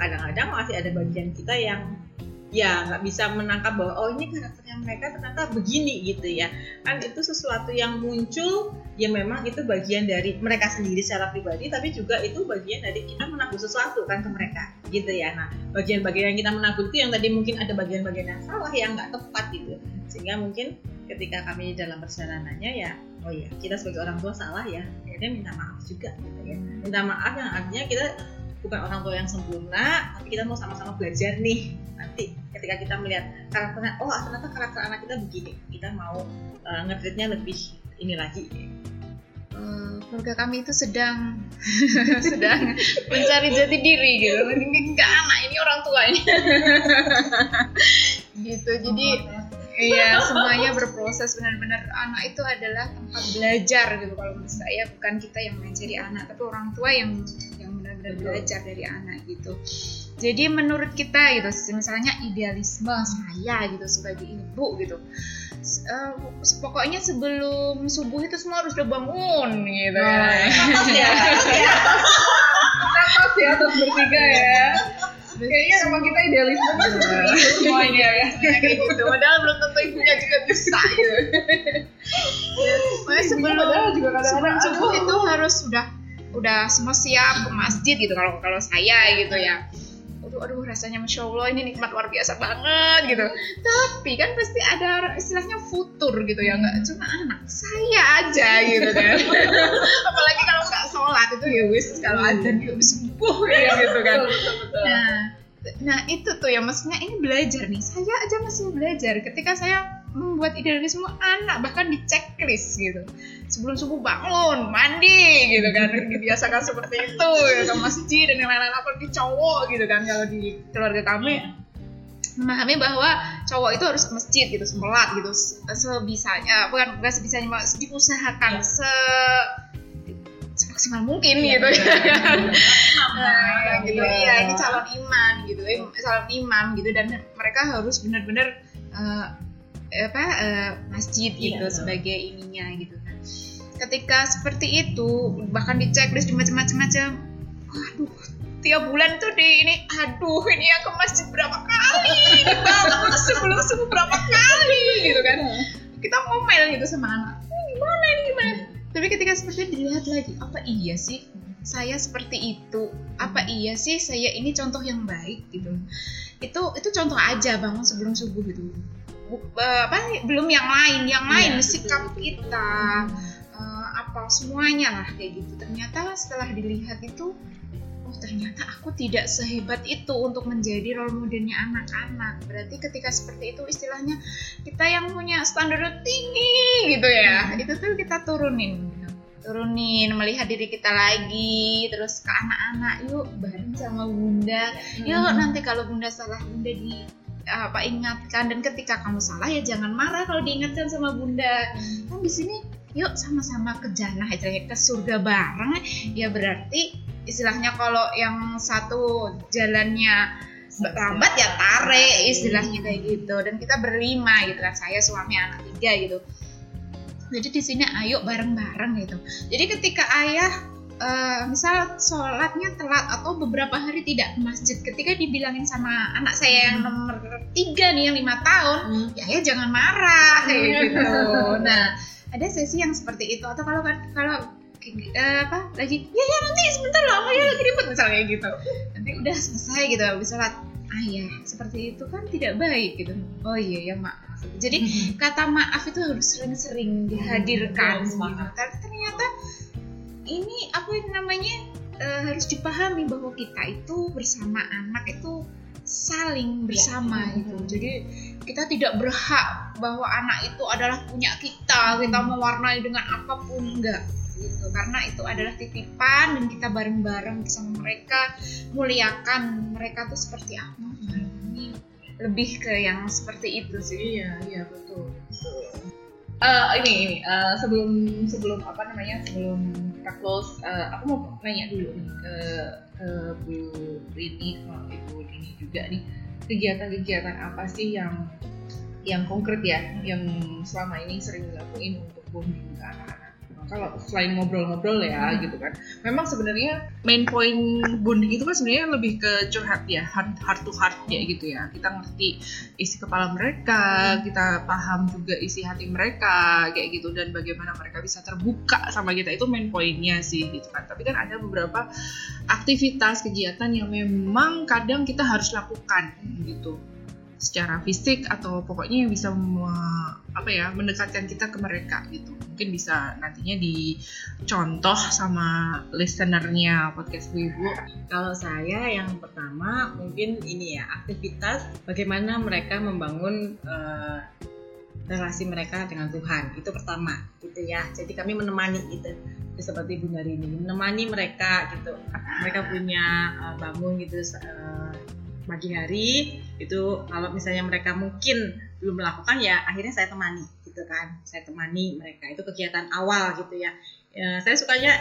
kadang-kadang masih ada bagian kita yang ya nggak bisa menangkap bahwa oh ini karakternya mereka ternyata begini gitu ya. Kan itu sesuatu yang muncul ya memang itu bagian dari mereka sendiri secara pribadi tapi juga itu bagian dari kita menanggung sesuatu kan ke mereka gitu ya. Nah bagian-bagian yang kita menanggung itu yang tadi mungkin ada bagian-bagian yang salah yang nggak tepat gitu. Sehingga mungkin ketika kami dalam perjalanannya ya oh ya kita sebagai orang tua salah ya akhirnya minta maaf juga gitu ya. Minta maaf yang artinya kita bukan orang tua yang sempurna tapi kita mau sama-sama belajar nih. Nanti ketika kita melihat karakternya oh ternyata karakter anak kita begini kita mau uh, ngetritnya lebih ini lagi. Eh, keluarga kami itu sedang sedang mencari jati diri gitu. Enggak anak ini orang tuanya gitu jadi iya semuanya berproses. Benar-benar anak itu adalah tempat belajar gitu kalau menurut saya. Bukan kita yang mencari anak tapi orang tua yang benar-benar belajar dari anak gitu. Jadi menurut kita gitu misalnya idealisme saya gitu sebagai ibu gitu eh, pokoknya sebelum subuh itu semua harus udah bangun gitu Atas ya, atas ya. Atas ya, atas bertiga ya. Kayaknya emang kita idealisme semuanya ya. kayak gitu padahal belum tentu ibunya juga bisa gitu. Pokoknya sebelum sebelum kadang-kadang subuh itu harus sudah udah semua siap ke masjid gitu kalau kalau saya gitu ya. Aduh aduh rasanya masya allah ini nikmat luar biasa banget gitu. Tapi kan pasti ada istilahnya futur gitu ya nggak cuma anak saya aja gitu kan. Apalagi kalau nggak sholat itu ya wis kalau ada juga sembuh ya gitu kan. Nah nah itu tuh ya maksudnya ini belajar nih saya aja masih belajar. Ketika saya membuat idealisme anak bahkan di checklist gitu. Sebelum subuh bangun mandi gitu kan. Dibiasakan seperti itu ya, ke masjid dan yang lain-lain apa di cowok gitu kan. Kalau di keluarga kami memahami bahwa cowok itu harus ke masjid gitu sholat gitu. Se- sebisanya bukan bukan sebisanya mas diusahakan se semaksimal mungkin gitu kan. Nah, gitu. Iya. Ini calon iman gitu. Calon imam gitu. Dan mereka harus benar-benar eh, apa eh, masjid gitu Iya, betul. sebagai ininya gitu. Kan ketika seperti itu bahkan di checklist macam-macam aduh tiap bulan tuh di ini aduh ini yang ke masjid berapa kali ini bangun sebelum subuh berapa kali gitu kan. Kita ngomel gitu sama anak "Ini gimana ini gimana? Tapi ketika seperti itu dilihat lagi apa iya sih saya seperti itu? Apa iya sih saya ini contoh yang baik? Gitu. Itu itu contoh aja bangun sebelum subuh gitu apa belum yang lain. Yang lain Iya, sikap kita eh, apa semuanya lah kayak gitu. Ternyata setelah dilihat itu oh ternyata aku tidak sehebat itu untuk menjadi role modelnya anak-anak. Berarti ketika seperti itu istilahnya kita yang punya standar tinggi gitu ya. Itu tuh kita turunin. Turunin melihat diri kita lagi terus ke anak-anak yuk bareng sama bunda. Yuk nanti kalau bunda salah bunda di apa ingatkan. Dan ketika kamu salah ya jangan marah kalau diingatkan sama bunda. Kan di sini yuk sama-sama ke jannah istilahnya ke surga bareng. Ya berarti istilahnya kalau yang satu jalannya lambat ya tarik istilahnya kayak gitu. Dan kita berlima gitu kan saya suami anak tiga gitu. Jadi di sini ayo bareng-bareng gitu. Jadi ketika ayah eh, misal sholatnya telat atau beberapa hari tidak ke masjid. Ketika dibilangin sama anak saya yang nomor tiga nih yang lima tahun ya ayah jangan marah kayak gitu. nah ada sesi yang seperti itu. Atau kalau kalau eh, apa lagi ya ya nanti sebentar lah ya lagi ribet misalnya kayak gitu. Nanti udah selesai gitu habis sholat. Ah ya seperti itu kan tidak baik gitu. Oh iya ya maaf jadi kata maaf itu harus sering-sering dihadirkan Betul, gitu. Ini apa yang namanya eh, harus dipahami bahwa kita itu bersama anak itu saling bersama gitu. jadi kita tidak berhak bahwa anak itu adalah punya kita kita mewarnai dengan apa pun enggak gitu. Karena itu adalah titipan dan kita bareng-bareng bersama mereka muliakan mereka tuh seperti apa. Ini lebih ke yang seperti itu sih. Iya, iya betul. Eh, ini ini. Eh, sebelum sebelum apa namanya sebelum kita close, eh, aku mau nanya dulu nih ke ke Bu Rini sama Ibu Rini juga nih. Kegiatan-kegiatan apa sih yang yang konkret ya yang selama ini sering dilakuin untuk bonding ke anak-anak kalau selain ngobrol-ngobrol ya gitu kan. Memang sebenarnya main point bonding itu kan sebenarnya lebih ke curhat ya heart, heart to heart ya gitu ya. Kita ngerti isi kepala mereka kita paham juga isi hati mereka kayak gitu. Dan bagaimana mereka bisa terbuka sama kita itu main poinnya sih gitu kan. Tapi kan ada beberapa aktivitas kegiatan yang memang kadang kita harus lakukan gitu secara fisik atau pokoknya yang bisa apa ya mendekatkan kita ke mereka gitu mungkin bisa nantinya dicontoh sama listenernya podcast Bu Ibu Kalau saya yang pertama mungkin ini ya aktivitas bagaimana mereka membangun eh, relasi mereka dengan Tuhan itu pertama gitu ya. Jadi kami menemani gitu seperti Bunda Rini menemani mereka gitu. Mereka punya eh, bangun gitu eh, pagi hari itu kalau misalnya mereka mungkin belum melakukan ya akhirnya saya temani gitu kan. Saya temani mereka itu kegiatan awal gitu ya. Ya, saya sukanya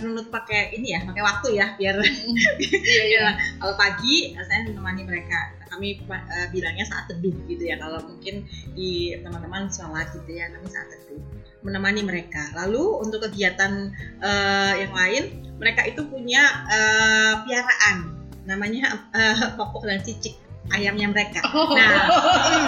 runut pakai ini ya, pakai waktu ya biar iya iya kalau pagi eh, saya menemani mereka kami eh, bilangnya saat teduh gitu ya kalau mungkin di teman-teman sholat gitu ya kami saat teduh menemani mereka lalu untuk kegiatan eh, yang lain mereka itu punya eh, piaraan namanya eh, popok dan cicik ayamnya mereka. Nah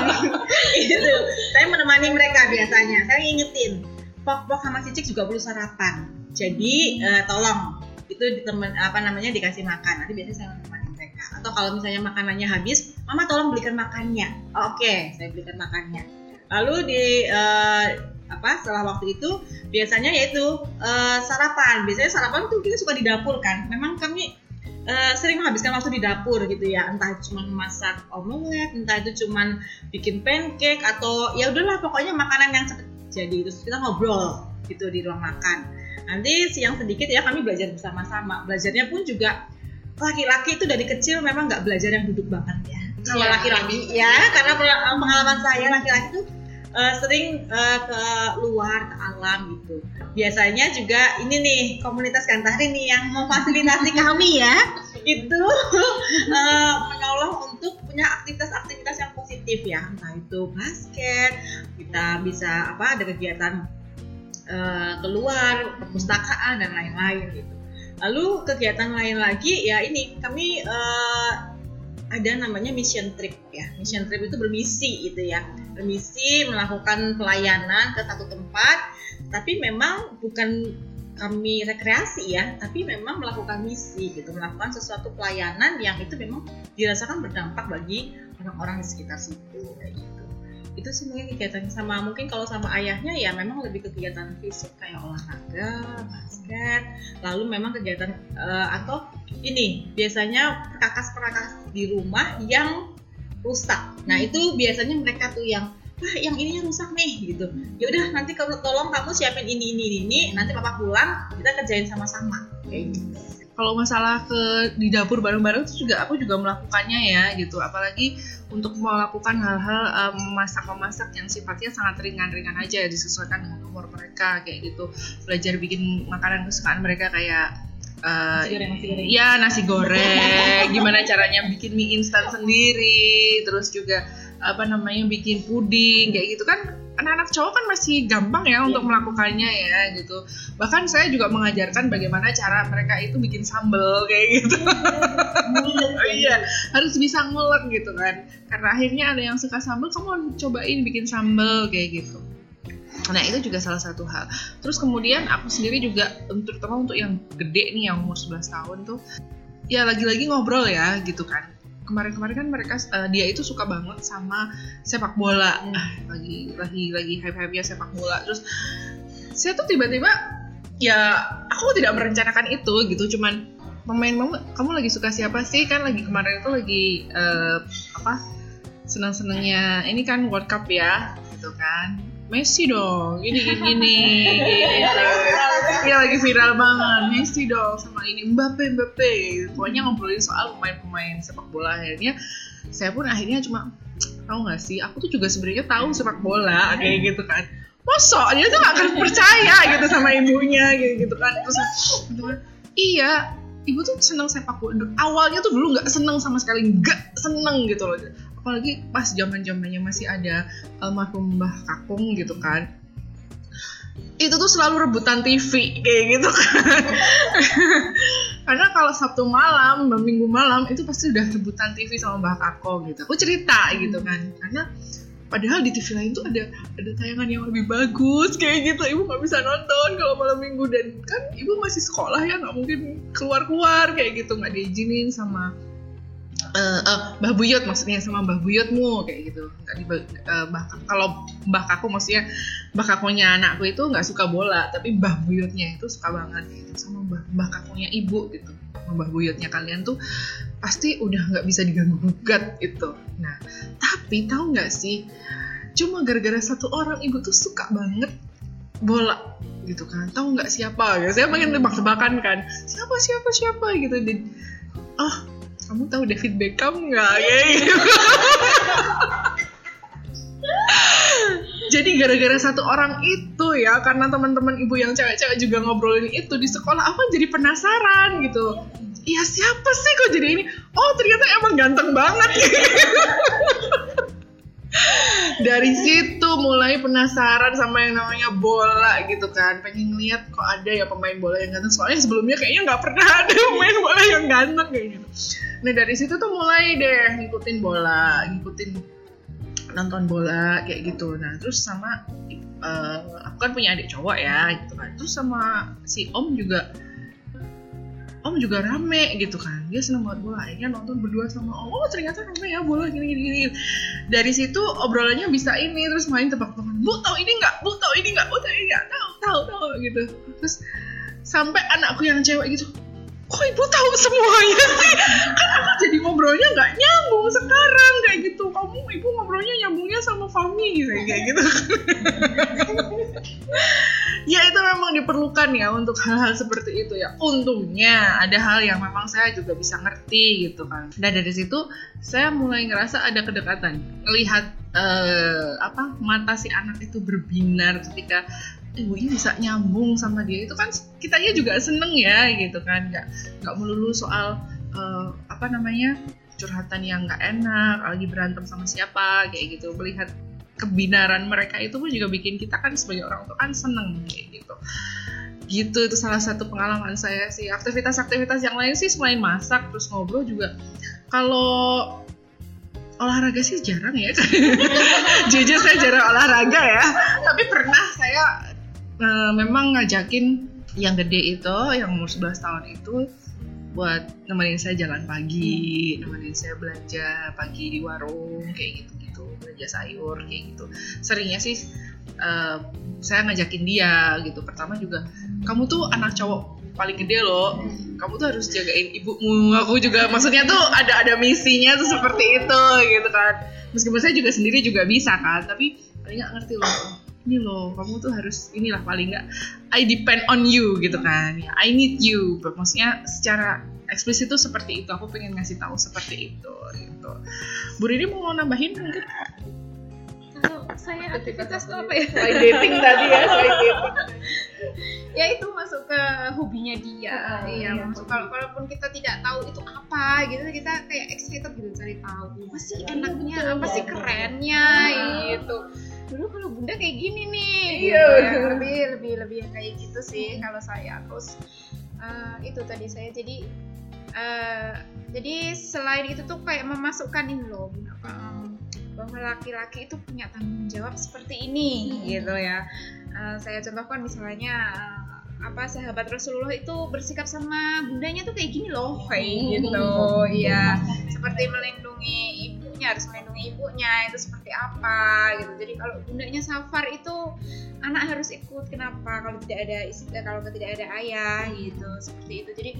itu. Saya menemani mereka biasanya. Saya ingetin pok-pok sama cicik juga perlu sarapan. Jadi eh, tolong. Itu ditemen, apa namanya dikasih makan. Nanti biasanya saya menemani mereka. Atau kalau misalnya makanannya habis mama tolong belikan makannya. Oh, oke saya belikan makannya. Lalu di eh, apa setelah waktu itu biasanya yaitu eh, sarapan. Biasanya sarapan tuh kita suka di dapur kan. Memang kami eh, sering menghabiskan waktu di dapur gitu ya. Entah cuma masak omelet entah itu cuma bikin pancake atau ya udahlah pokoknya makanan yang cepet jadi. Terus kita ngobrol gitu di ruang makan. Nanti siang sedikit ya kami belajar bersama-sama. Belajarnya pun juga laki-laki itu dari kecil memang nggak belajar yang duduk banget ya. Kalau Iya. laki-laki. ya karena pela- pengalaman saya laki-laki tuh eh, sering eh, ke luar ke alam gitu. Biasanya juga ini nih komunitas Gantari nih yang memfasilitasi kami ya. Itu eh, menolong untuk punya aktivitas-aktivitas yang positif ya. Entah itu basket kita bisa apa ada kegiatan eh, keluar perpustakaan dan lain-lain gitu. Lalu kegiatan lain lagi ya ini kami eh, ada namanya mission trip ya. Mission trip itu bermisi gitu ya bermisi melakukan pelayanan ke satu tempat tapi memang bukan kami rekreasi ya tapi memang melakukan misi gitu melakukan sesuatu pelayanan yang itu memang dirasakan berdampak bagi orang-orang di sekitar situ kayak gitu. Itu sih mungkin kegiatannya sama mungkin kalau sama ayahnya ya memang lebih kegiatan fisik kayak olahraga basket lalu memang kegiatan eh, atau ini biasanya perkakas-perkakas di rumah yang rusak. Nah itu biasanya mereka tuh yang wah yang ininya rusak nih gitu. Ya udah nanti kamu tolong kamu siapin ini ini ini, nanti papa pulang kita kerjain sama-sama. Gitu. Kalau masalah ke di dapur bareng-bareng itu juga aku juga melakukannya ya gitu. Apalagi untuk melakukan hal-hal em, masak-memasak yang sifatnya sangat ringan-ringan aja disesuaikan dengan umur mereka kayak gitu. Belajar bikin makanan kesukaan mereka kayak eh, Nasi goreng, nasi goreng. ya nasi goreng. Gimana caranya bikin mie instan sendiri. Terus juga apa namanya bikin puding kayak gitu. Kan anak-anak cowok kan masih gampang ya untuk melakukannya ya gitu. Bahkan saya juga mengajarkan bagaimana cara mereka itu bikin sambal kayak gitu. Oh iya. harus bisa ngulek gitu kan. Karena akhirnya ada yang suka sambal kamu cobain bikin sambal kayak gitu nah itu juga salah satu hal. Terus kemudian aku sendiri juga untuk terutama untuk yang gede nih yang umur 11 tahun tuh ya lagi-lagi ngobrol ya gitu kan. Kemarin-kemarin kan mereka eh, dia itu suka banget sama sepak bola. Ah, lagi lagi lagi hype-hype sepak bola. Terus saya tuh tiba-tiba ya aku tidak merencanakan itu gitu. Cuman pemain kamu kamu lagi suka siapa sih? Kan lagi kemarin itu lagi eh, apa senang-senangnya ini kan World Cup ya gitu kan Messi dong. Gini gini gini gitu. ya lagi viral banget. Messi dong sama ini. Mbappe Mbappe. Pokoknya ngobrolin soal pemain-pemain sepak bola. Akhirnya saya pun akhirnya cuma tahu nggak sih? Aku tuh juga sebenarnya tahu sepak bola. Kayak gitu kan. Masa? Dia tuh gak akan percaya gitu sama ibunya. Gitu, gitu kan. Terus iya ibu tuh seneng sepak bola. Awalnya tuh dulu nggak seneng sama sekali. Nggak seneng gitu loh apalagi pas zaman zamannya masih ada almarhum Mbah Kakung gitu kan. Itu tuh selalu rebutan TV kayak gitu kan. Karena kalau Sabtu malam Minggu malam itu pasti udah rebutan TV sama Mbak Kako gitu. Aku cerita gitu kan. Karena padahal di TV lain tuh ada ada tayangan yang lebih bagus kayak gitu. Ibu nggak bisa nonton kalau malam minggu. Dan kan ibu masih sekolah ya nggak mungkin keluar keluar kayak gitu. Nggak diizinin sama uh, uh, Mbah Buyut maksudnya sama Mbah Buyutmu kayak gitu. Nggak di uh, bah, kalau Mbah Kaku maksudnya Mbah Kakunya anakku itu nggak suka bola tapi Mbah Buyutnya itu suka banget gitu. Sama Mbah, Mbah Kakunya ibu gitu. Mbah Buyutnya kalian tuh pasti udah nggak bisa diganggu gugat itu nah tapi tahu nggak sih cuma gara-gara satu orang ibu tuh suka banget bola gitu kan. Tahu nggak siapa? Ya saya pengen tebak-tebakan kan. Siapa siapa siapa gitu. Dan oh kamu tahu David Beckham nggak? Kayak gitu jadi gara-gara satu orang itu ya karena teman-teman ibu yang cewek-cewek juga ngobrolin itu di sekolah aku jadi penasaran gitu. Iya siapa sih kok jadi ini? Oh ternyata emang ganteng banget dari situ mulai penasaran sama yang namanya bola gitu kan. Pengen ngeliat kok ada ya pemain bola yang ganteng. Soalnya sebelumnya kayaknya nggak pernah ada pemain bola yang ganteng kayak gitu. Nah dari situ tuh mulai deh ngikutin bola ngikutin nonton bola kayak gitu. Nah terus sama uh, aku kan punya adik cowok ya gitu kan. Terus sama si om juga om juga rame gitu kan. Dia seneng banget bola. Akhirnya nonton berdua sama om. Oh ternyata rame ya bola gini gini gini. Dari situ obrolannya bisa ini terus main tebak-tebakan bu tahu ini nggak? Bu tahu ini nggak? Bu tahu ini nggak? Tahu tahu tahu gitu. Terus sampai anakku yang cewek gitu kok ibu tahu semuanya sih? Kan aku jadi ngobrolnya nggak nyambung sekarang kayak gitu. Kamu ibu ngobrolnya nyambungnya sama Fami gitu kayak gitu ya itu memang diperlukan ya untuk hal-hal seperti itu ya. Untungnya ada hal yang memang saya juga bisa ngerti gitu kan. Dan dari situ saya mulai ngerasa ada kedekatan. Lihat uh, apa mata si anak itu berbinar ketika ibunya bisa nyambung sama dia. Itu kan kitanya juga seneng ya gitu kan. Nggak nggak melulu soal uh, apa namanya curhatan yang nggak enak lagi berantem sama siapa kayak gitu. Melihat kebinaran mereka itu pun juga bikin kita kan sebagai orang tua kan seneng kayak gitu. Gitu itu salah satu pengalaman saya sih. Aktivitas-aktivitas yang lain sih selain masak terus ngobrol juga. Kalau olahraga sih jarang ya. Jujur saya jarang olahraga ya. Tapi pernah saya uh, memang ngajakin yang gede itu yang umur 11 tahun itu buat nemenin saya jalan pagi, nemenin saya belanja pagi di warung kayak gitu-gitu, belanja sayur kayak gitu. Seringnya sih uh, saya ngajakin dia gitu. Pertama juga kamu tuh anak cowok paling gede loh. Kamu tuh harus jagain ibumu. Aku juga maksudnya tuh ada ada misinya tuh seperti itu gitu kan. Meskipun saya juga sendiri juga bisa kan, tapi paling nggak ngerti loh ini loh kamu tuh harus inilah paling nggak I depend on you gitu kan. Ya I need you. Maksudnya secara eksplisit tuh seperti itu aku pengen ngasih tahu seperti itu gitu. Bu Riri mau nambahin mungkin? Kalau saya aktivitas tuh apa ya? Selain dating tadi ya selain dating. Ya itu masuk ke hobinya dia. Oh, iya, iya. masuk kalau walaupun kita tidak tahu itu apa gitu kita kayak excited gitu cari tahu. Apa sih enaknya apa sih kerennya gitu dulu kalau bunda kayak gini nih. Iya gitu, ya. lebih lebih lebih kayak gitu sih kalau saya. Terus uh, itu tadi saya. Jadi uh, jadi selain itu tuh kayak memasukkan ini loh apa bahwa laki-laki itu punya tanggung jawab seperti ini hmm. gitu ya. Uh, saya contohkan misalnya uh, apa sahabat Rasulullah itu bersikap sama bundanya tuh kayak gini loh kayak gitu. Ya seperti melindungi ibunya harus melindungi ibunya itu seperti apa gitu jadi kalau bundanya safar itu anak harus ikut kenapa kalau tidak ada istri kalau tidak ada ayah gitu seperti itu jadi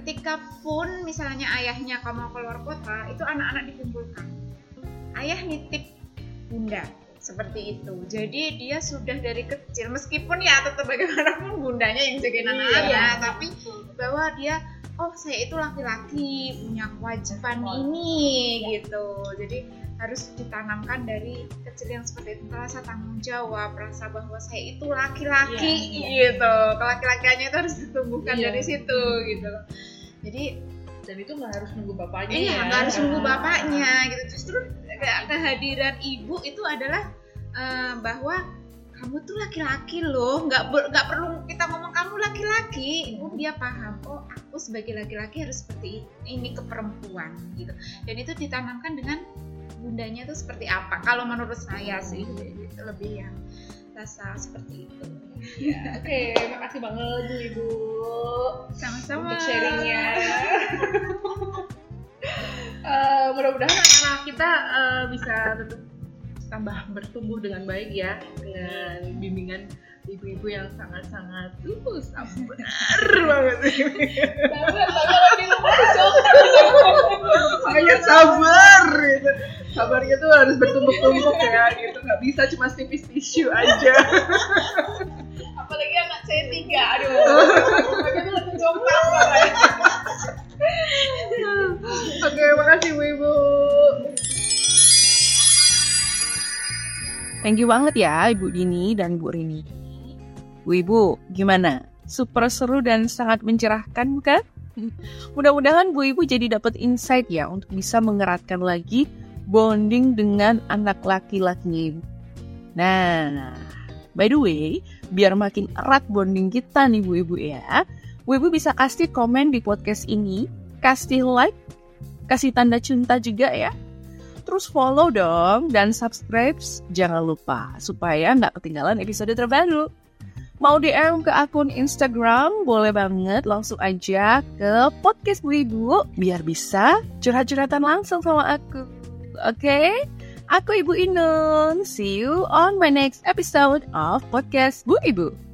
ketika pun misalnya ayahnya kamu keluar kota itu anak-anak dikumpulkan ayah nitip bunda seperti itu. Jadi dia sudah dari kecil meskipun ya tetap bagaimanapun bundanya yang jagain anak-anak, iya. tapi bahwa dia oh saya itu laki-laki punya kewajiban ini gitu. Jadi harus ditanamkan dari kecil yang seperti itu rasa tanggung jawab, rasa bahwa saya itu laki-laki iya. gitu. Kelaki-lakiannya itu harus ditumbuhkan iya. dari situ gitu. Jadi dan itu nggak harus nunggu bapaknya iya ya. nggak harus nunggu bapaknya gitu justru kehadiran ibu itu adalah uh, bahwa kamu tuh laki-laki loh. Nggak nggak perlu kita ngomong kamu laki-laki. Oh dia paham oh aku sebagai laki-laki harus seperti ini ke perempuan gitu. Dan itu ditanamkan dengan bundanya tuh seperti apa? Kalau menurut saya sih gitu, lebih yang rasa seperti itu. Oke, makasih banget Bu Ibu. Sama-sama. Untuk sharingnya. Eh, mudah-mudahan anak-anak kita eh, bisa tetap tambah bertumbuh dengan baik ya dengan bimbingan ibu-ibu yang sangat-sangat uh, sabar banget. Sabar makanya sabar gitu. Sabarnya tuh harus bertumpuk-tumpuk ya gitu. Nggak bisa cuma tipis tisu aja. Apalagi anak saya tiga aduh. Makanya jongkak banget. oke makasih bu ibu Thank you banget ya Ibu Dini dan Bu Rini. Bu Ibu, gimana? Super seru dan sangat mencerahkan bukan? Mudah-mudahan Bu Ibu jadi dapat insight ya untuk bisa mengeratkan lagi bonding dengan anak laki-laki Ibu. Nah, by the way, biar makin erat bonding kita nih Bu Ibu ya, Bu Ibu bisa kasih komen di podcast ini, kasih like, kasih tanda cinta juga ya, terus follow dong dan subscribe jangan lupa supaya nggak ketinggalan episode terbaru. Mau DM ke akun Instagram boleh banget langsung aja ke podcast Bu Ibu biar bisa curhat-curhatan langsung sama aku. Oke? Aku Ibu Inun. See you on my next episode of podcast Bu Ibu.